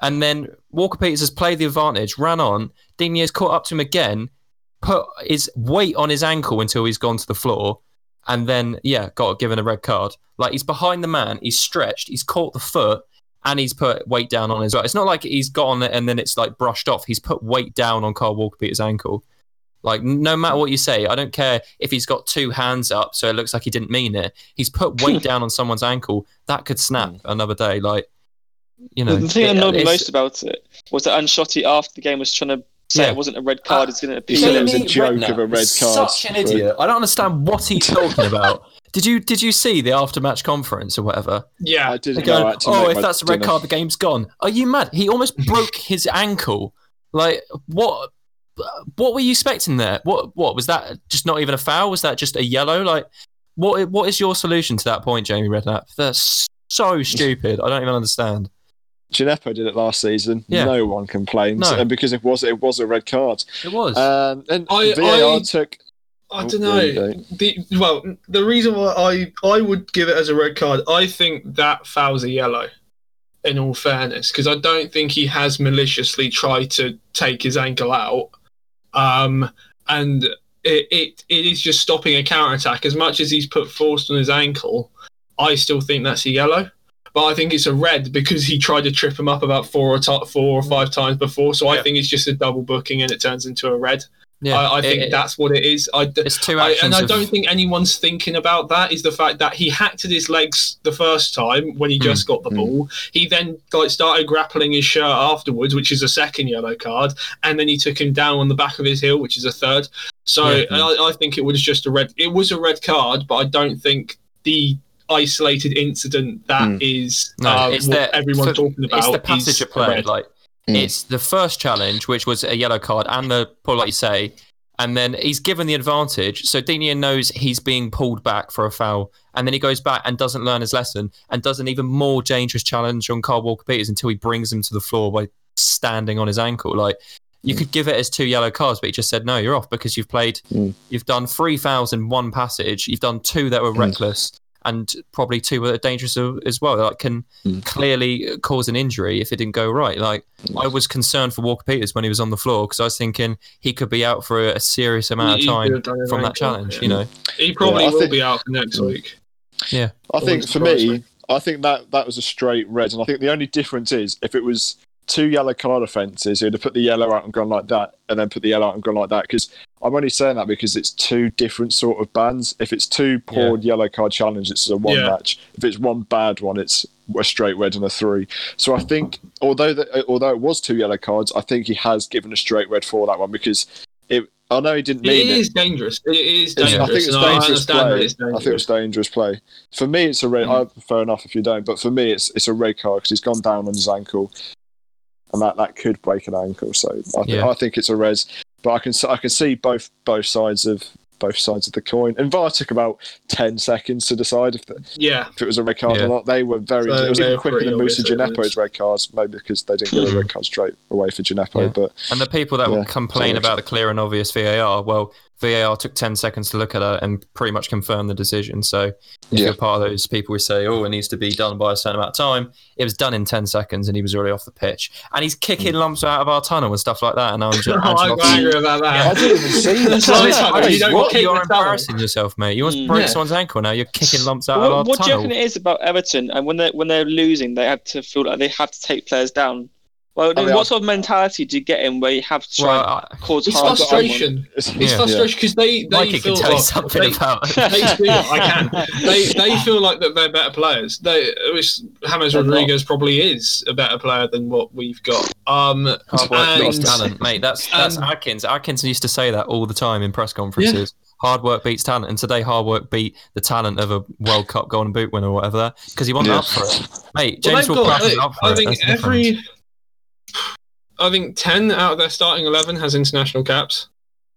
And then Walker Peters has played the advantage, ran on. Digne's caught up to him again, put his weight on his ankle until he's gone to the floor, and then yeah, got given a red card. Like he's behind the man, he's stretched, he's caught the foot, and he's put weight down on his. It's not like he's got on it and then it's like brushed off. He's put weight down on Kyle Walker Peters' ankle. Like no matter what you say, I don't care if he's got two hands up, so it looks like he didn't mean it. He's put weight down on someone's ankle. That could snap hmm. another day. Like you know, the thing that it- annoyed me most about it was that Ancelotti after the game was trying to say Yeah. it wasn't a red card. Uh, it's going to be. He said it was a joke Redknapp of a red card Such an idiot. I don't understand what he's talking [laughs] about. Did you did you see the after match conference or whatever? Yeah, I didn't They go, go out to oh, if that's a red dinner. card, the game's gone. Are you mad? He almost broke [laughs] his ankle. Like what? What were you expecting there? What? What was that? Just not even a foul? Was that just a yellow? Like what? What is your solution to that point, Jamie Redknapp? That's so stupid. I don't even understand. Djenepo did it last season. Yeah. No one complained, No. and because it was it was a red card. It was. Um, and I- VAR I- took. I Oh, don't know. go. The well, the reason why I I would give it as a red card, I think that fouls a yellow. In all fairness, because I don't think he has maliciously tried to take his ankle out, um, and it, it it is just stopping a counter attack. As much as he's put force on his ankle, I still think that's a yellow. But I think it's a red because he tried to trip him up about four or t- four or five times before. So I think it's just a double booking and it turns into a red. yeah, I, I think it- that's what it is. I, d- it's two I, actions. and I of- don't think anyone's thinking about that. Is the fact that he hacked at his legs the first time when he just got the Mm. ball. He then like started grappling his shirt afterwards, which is a second yellow card, and then he took him down on the back of his heel, which is a third. So Yeah. I, I think it was just a red. It was a red card, but I don't think the isolated incident that is No, uh, it's what the- everyone's for- talking about. It's the passage is of play. Like Mm. it's the first challenge, which was a yellow card, and the pull, like you say, and then he's given the advantage. So Digne knows he's being pulled back for a foul, and then he goes back and doesn't learn his lesson, and does an even more dangerous challenge on Kyle Walker Peters until he brings him to the floor by standing on his ankle. Like you Mm. could give it as two yellow cards, but he just said no, you're off because you've played, Mm. you've done three fouls in one passage, you've done two that were Mm. reckless. And probably two that are dangerous as well. That can Mm. clearly cause an injury if it didn't go right. Like I was concerned for Walker Peters when he was on the floor because I was thinking he could be out for a, a serious amount of He- he could time have done his from that challenge. yeah. You know, He probably Yeah, will think- be out for next week. Yeah, I think for me, me. I think that that was a straight red, and I think the only difference is if it was two yellow card offences, he'd have put the yellow out and gone like that, and then put the yellow out and gone like that. Because I'm only saying that because it's two different sort of bans. If it's two poor yellow card challenges, it's a one Yeah. match. If it's one bad one, it's a straight red and a three. So I think although that although it was two yellow cards, I think he has given a straight red for that one because it. I know he didn't It mean it. is dangerous. It is dangerous. I think it's I dangerous play. it's I think it's dangerous play. For me, it's a red. Mm. I, fair enough if you don't, but for me, it's it's a red card because he's gone down on his ankle, and that, that could break an ankle. So I, th- Yeah. I think it's a res. But I can s- I can see both both sides of both sides of the coin. And VAR took about ten seconds to decide if, the, yeah, if it was a red card Yeah. or not. They were very. So it was even quicker than Moussa obvious it Djenepo's red cards, maybe because they didn't get a red hmm. card straight away for Djenepo. Yeah. But and the people that Yeah, will complain sorry. about the clear and obvious VAR, well, VAR took 10 seconds to look at it and pretty much confirm the decision. So if Yeah. you're part of those people who say, oh, it needs to be done by a certain amount of time, it was done in 10 seconds and he was already off the pitch. And he's kicking Mm. lumps out of our tunnel and stuff like that. And I'm [laughs] just, Oh, I'm angry about that. I didn't even see [laughs] that. That's what it's like, you what? You're the tunnel. embarrassing yourself, mate. You almost Mm. broke Yeah. someone's ankle now. You're kicking lumps out What, of our tunnel. what do you tunnel. reckon it is about Everton? And when they're, when they're losing, they have to feel like they have to take players down. Well, I mean, what I- sort of mentality do you get in where you have to try Well, and cause It's harm to someone? frustration. It's Yeah. frustration because they they Mikey feel can tell you oh, something they, about they feel I [laughs] can. They they feel like that they're better players. They which James They're not. Rodriguez probably is a better player than what we've got. Um, Hard work and- beats talent, mate. That's that's and- Adkins. Adkins used to say that all the time in press conferences. Hard work beats talent, and today hard work beat the talent of a World Cup Golden Boot winner or whatever because he wasn't Yeah. up for it, mate. James they've Ward-Prowse got- is up for I it. think That's the difference. Every. I think ten out of their starting eleven has international caps.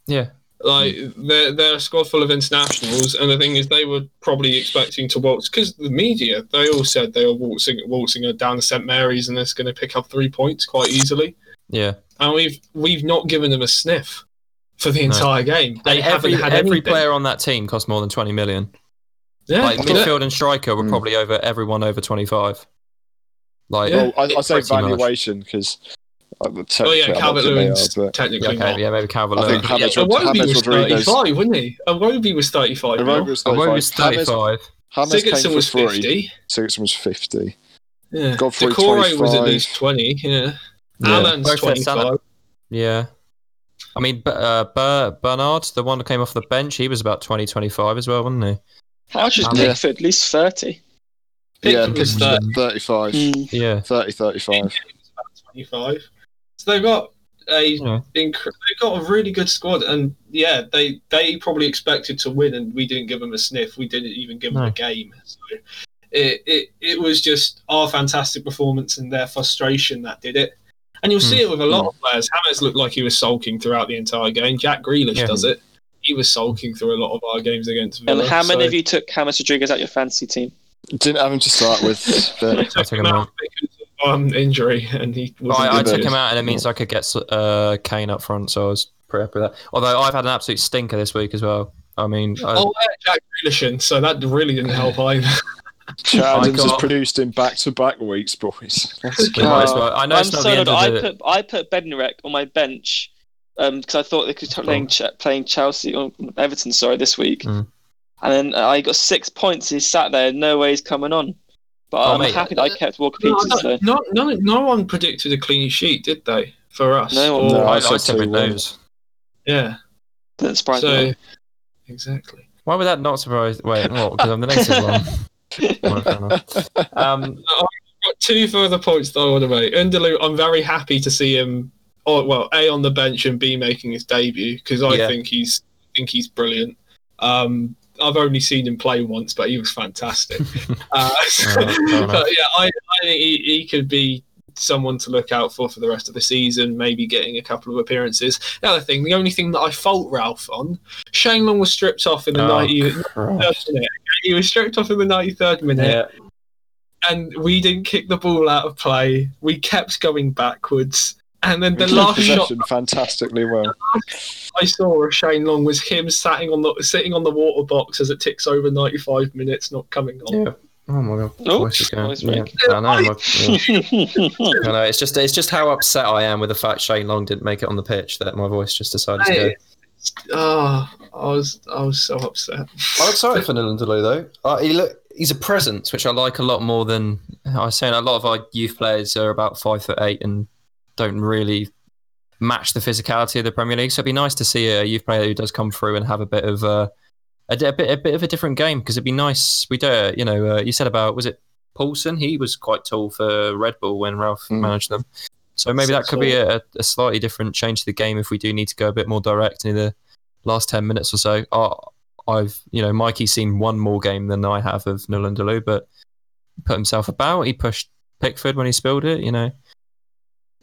yeah, Like they're they're a squad full of internationals, and the thing is, they were probably expecting to waltz because the media they all said they were waltzing waltzing down to St Mary's and they're going to pick up three points quite easily. yeah. And we've we've not given them a sniff for the No. entire game. They And haven't every had every anything. player on that team cost more than twenty million. Yeah, Like midfield and striker were Mm. probably over everyone over twenty five. Like Yeah. Well, I, I say valuation because. Oh yeah, Calvert Lewin's technically okay, not. yeah, maybe Calvert I think Lewin. Yeah, James Iwobi was Rodriguez. 35, wasn't he? Iwobi was 35. Iwobi mil. was I was 35. James- thirty five. James Sigurdsson was free. 50. Sigurdsson was 50. Yeah. Godfrey, Doucouré was at least 20. Yeah. Yeah. Allan's Both 25. Yeah. I mean, uh, Bernard, the one that came off the bench, he was about 20, 25 as well, wasn't he? How much is Pickford? At least thirty. Yeah, Pickford was 30, 35. Mm. Yeah. 30, 35. 25. So they've got a Yeah. inc- they've got a really good squad, and yeah, they they probably expected to win, and we didn't give them a sniff. We didn't even give them No. a game. So it, it it was just our fantastic performance and their frustration that did it. And you'll Hmm. see it with a lot of players. Hammers looked like he was sulking throughout the entire game. Jack Grealish Yeah. does it. He was sulking through a lot of our games against Villa. And how many so- of you took James Rodriguez out your fantasy team? Didn't have him to start with. [laughs] But took took him him out because of um, injury, and he But I, I took him out, and it means I could get uh, Kane up front, so I was pretty happy with that. Although I've had an absolute stinker this week as well. I mean, I, Oh, yeah, Jack Grealish, in, so that really didn't help [laughs] either. Chad I has got- produced in back to back weeks, boys. We might as well. I know I'm it's not so the end I of the. put I put Bednarek on my bench because I thought they could start playing playing Chelsea or Everton, sorry, this week. Mm. And then I got six points. He sat there, no way he's coming on. But Oh, I'm mate, happy that I kept Walker No, Peters. So. no, no, no one predicted a clean sheet, did they? For us, No one. Or- No, I, I I said took it 2-1. those. yeah. Didn't surprise So me. exactly. Why would that not surprise? Wait, what? Because I'm the next negative one. [laughs] Well, fair enough. Um, [laughs] Got two further points that I want to make. N'Lundulu, I'm very happy to see him. Oh well, a on the bench and b making his debut because I Yeah. think he's I think he's brilliant. Um, I've only seen him play once, but he was fantastic. [laughs] uh, enough. but yeah, I, I think he, he could be someone to look out for for the rest of the season. Maybe getting a couple of appearances. The other thing, the only thing that I fault Ralph on, Shane Long was stripped off in the Oh, 90 Christ. minute. [laughs] He was stripped off in the 93rd minute yeah. and we didn't kick the ball out of play. We kept going backwards. And then the [laughs] last shot fantastically well. I saw of Shane Long was him sitting on the sitting on the water box as it ticks over 95 minutes, not coming on. Yeah. Oh my god. Oh, Voice going. Yeah. I know. my- [laughs] yeah. I know. It's just it's just how upset I am with the fact Shane Long didn't make it on the pitch that my voice just decided to go. Hey, Oh, I was I was so upset. I'm excited for N'Lundulu though. Uh, he look, he's a presence, which I like a lot more than I was saying. A lot of our youth players are about five foot eight and don't really match the physicality of the Premier League. So it'd be nice to see a youth player who does come through and have a bit of uh, a, a bit a bit of a different game because it'd be nice. We do, you know, uh, you said about was it Poulsen? He was quite tall for Red Bull when Ralph Mm. managed them. So maybe that could be a, a slightly different change to the game if we do need to go a bit more direct in the last ten minutes or so. Uh, I've, you know, Mikey's seen one more game than I have of N'Lundulu, but put himself about. He pushed Pickford when he spilled it. You know,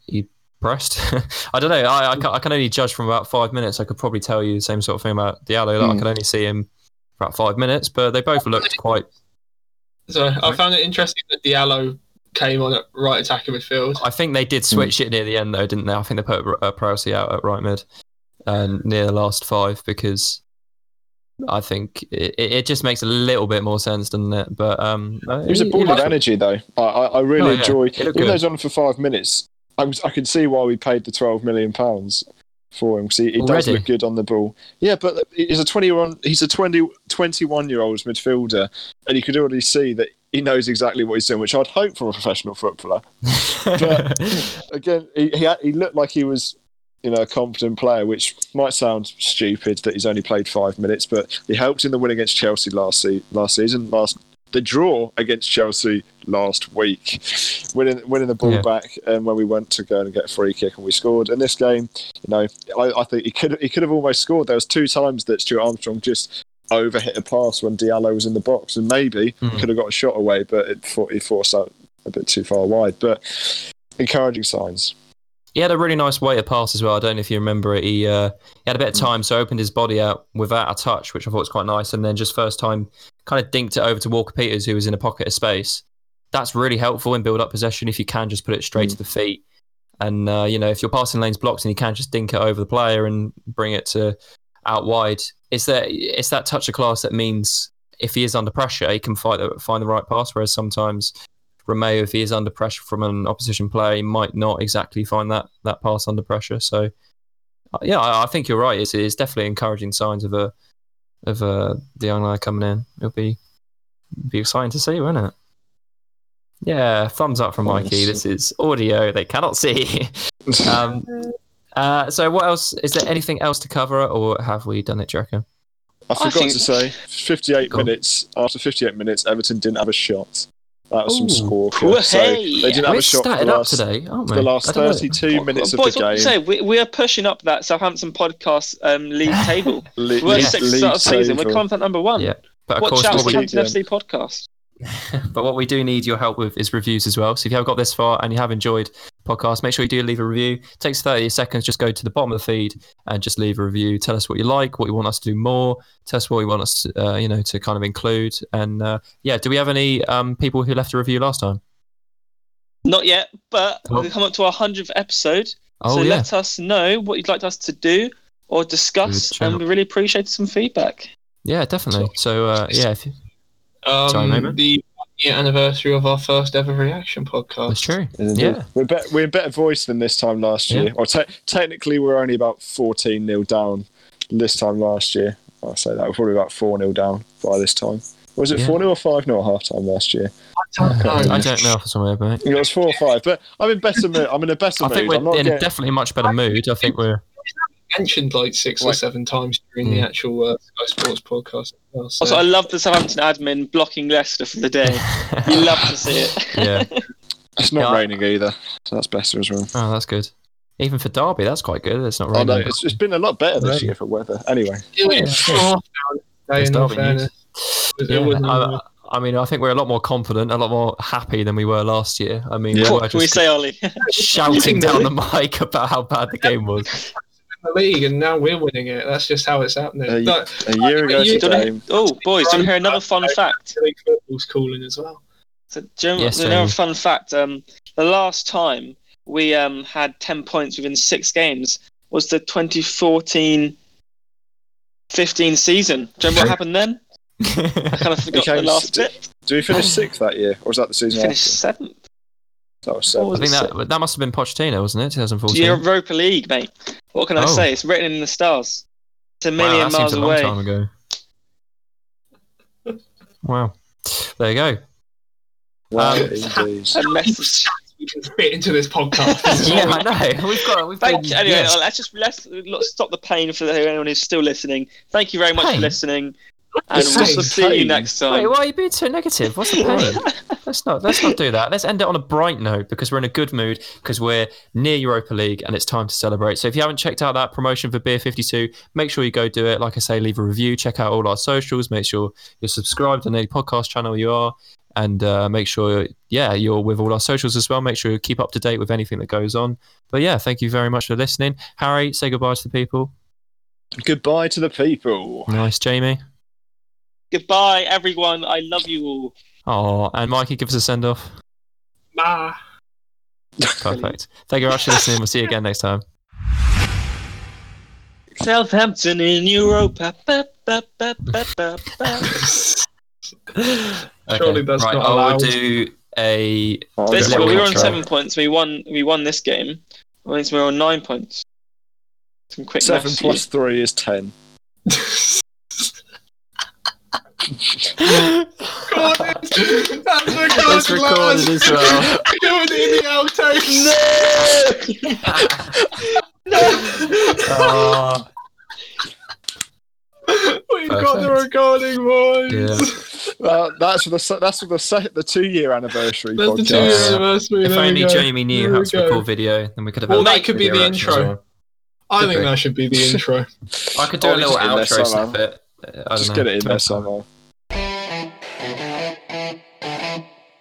he pressed. [laughs] I don't know. I, I, can, I can only judge from about five minutes. I could probably tell you the same sort of thing about Diallo. Like, I Hmm. could only see him for about five minutes, but they both looked quite. So I found it interesting that Diallo came on at right attack of midfield. I think they did switch it near the end, though, didn't they? I think they put uh, Prowsey out at right mid. uh, near the last five because I think it, it just makes a little bit more sense, doesn't it? But um, He was a ball of energy, though. I, I, I really Oh, yeah. enjoy. He looked Even though good. he's on for five minutes, I, was, I could see why we paid the twelve million pounds for him because he, he does look good on the ball. Yeah, but he's a twenty-one. He's a 20, 21 year old midfielder, and you could already see that he knows exactly what he's doing, which I'd hope from a professional footballer. But [laughs] again, he, he he looked like he was. You know, a confident player, which might sound stupid that he's only played five minutes, but he helped in the win against Chelsea last se- last season, last the draw against Chelsea last week, winning winning the ball Yeah. back, and when we went to go and get a free kick and we scored. In this game, you know, I, I think he could he could have almost scored. There was two times that Stuart Armstrong just overhit a pass when Diallo was in the box, and maybe hmm. he could have got a shot away, but it, he forced out a bit too far wide. But encouraging signs. He had a really nice way to pass as well. I don't know if you remember it. He, uh, he had a bit of time, so opened his body out without a touch, which I thought was quite nice. And then just first time, kind of dinked it over to Walker Peters, who was in a pocket of space. That's really helpful in build up possession if you can just put it straight Mm. to the feet. And uh, you know, if your passing lane's blocked and you can just dink it over the player and bring it to out wide, it's that it's that touch of class that means if he is under pressure, he can fight the, find the right pass. Whereas sometimes Romeu, if he is under pressure from an opposition player, he might not exactly find that that pass under pressure. So, uh, yeah, I, I think you're right. It's, it's definitely encouraging signs of a of uh, the young lad coming in. It'll be be exciting to see, won't it? Yeah, thumbs up from Mikey. This is audio; they cannot see. [laughs] um, uh, so, what else? Is there anything else to cover, or have we done it, do you reckon? I forgot think- to say, 58 Go minutes. After 58 minutes, Everton didn't have a shot. That was some Ooh. score. Well, So hey. they didn't have We're a shot for the started up last, today, aren't we? the last I don't know. 32 minutes of Boys, the what can I game. say? We, we are pushing up that Southampton podcast um, league [laughs] table. Le- We're le- sixth league start of season. We're table. content number one. Yeah, But of Watch course, out, what we, Southampton Southampton FC podcast. [laughs] but what we do need your help with is reviews as well. So if you have got this far and you have enjoyed the podcast, make sure you do leave a review. It takes 30 seconds. Just go to the bottom of the feed and just leave a review. Tell us what you like, what you want us to do more. Tell us what you want us, to, uh, you know, to kind of include. And uh, yeah, do we have any um, people who left a review last time? Not yet, but Oh. we've come up to our hundredth episode. Oh so yeah, let us know what you'd like us to do or discuss, and we really appreciate some feedback. yeah, definitely. So uh, yeah, if you, Um, Sorry, Raymond? the year anniversary of our first ever reaction podcast. that's true. Indeed. Yeah. We're, be- we're in better voice than this time last Yeah. year. Or te- technically, we're only about 14 nil down this time last year. I'll say that. We're probably about 4 nil down by this time. Was it Yeah. 4 nil or 5 nil at half time last year? I don't know. I don't know off the top my mate. It was 4 or 5, but I'm in better mood. I'm in a better I mood. think I'm we're not in getting- definitely much better mood. I think we're. Mentioned like six or seven times during the Mm. actual uh, Sky Sports podcast. As well, so. Also, I love the Southampton admin blocking Leicester for the day. You [laughs] love to see it. yeah. [laughs] It's not Yeah, raining either, so that's better as well. Oh, that's good. Even for Derby, that's quite good. It's not Oh, raining. no, it's, it's been a lot better this Right. year for weather. Anyway, It was Yeah. It's Derby Yeah, I, I mean, I think we're a lot more confident, a lot more happy than we were last year. I mean, Yeah. we were What we say, Ollie? shouting [laughs] down the mic about how bad the game was. The league, and now we're winning it. That's just how it's happening. But a year ago You today, Don't- oh, boys, do you hear another fun fact? league football's calling as well. So, do you know, Yes, do you know a Jamie. fun fact? Um, the last time we um, had 10 points within six games was the 2014 15 season. Do you remember what happened then? [laughs] I kind of forgot the last st- bit. did we finish sixth that year, or was that the season Finished after? seventh. That was What I think it? that that must have been Pochettino, wasn't it? 2014. The Europa League, mate. What can I Oh. say? It's written in the stars. It's a wow, million that miles seems a long away. time ago. Wow. There you go. Wow, Um, indeed. [laughs] A message. We can fit into this podcast. [laughs] Yeah, I know. We've got. We've Thank been, you. Anyway, yeah. let's just let's, let's stop the pain for anyone who's still listening. Thank you very much Pain? for listening, and It's we'll just see you pain. next Wait, time. why are you being so negative? What's the pain? [laughs] let's not let's not do that. Let's end it on a bright note because we're in a good mood because we're near Europa League and it's time to celebrate. So if you haven't checked out that promotion for Beer 52, make sure you go do it. Like I say, leave a review, check out all our socials, make sure you're subscribed on any podcast channel you are, and uh, make sure yeah you're with all our socials as well. Make sure you keep up to date with anything that goes on. But yeah, thank you very much for listening. Harry, say goodbye to the people. Goodbye to the people. Nice, Jamie. Goodbye, everyone. I love you all. Oh, and Mikey, give us a send off. Bye. Perfect. Thank you very much for listening. We'll see you again next time. Southampton in Europa. Ba, ba, ba, ba, ba, ba. [laughs] Surely that's right, not I will allowed. do a. I'll This, go little we were on intro. seven points. We won. We won this game. That means we're on nine points. Some quick Seven maths plus three is ten. [laughs] Recorded. That's recorded, It's recorded lads. as well. Recorded in the outtakes. Oh, [laughs] We've got the recording, boys. yeah. [laughs] Uh, that's for the se- that's for the se- the two year anniversary That's the podcast. two year Yeah. anniversary. If only go. Jamie knew There how to record video, then we could have. Well, that could be the intro. well. I Could think be. that should be the [laughs] intro. I could do a little just in there outro somehow. snippet. Just get it in there somehow.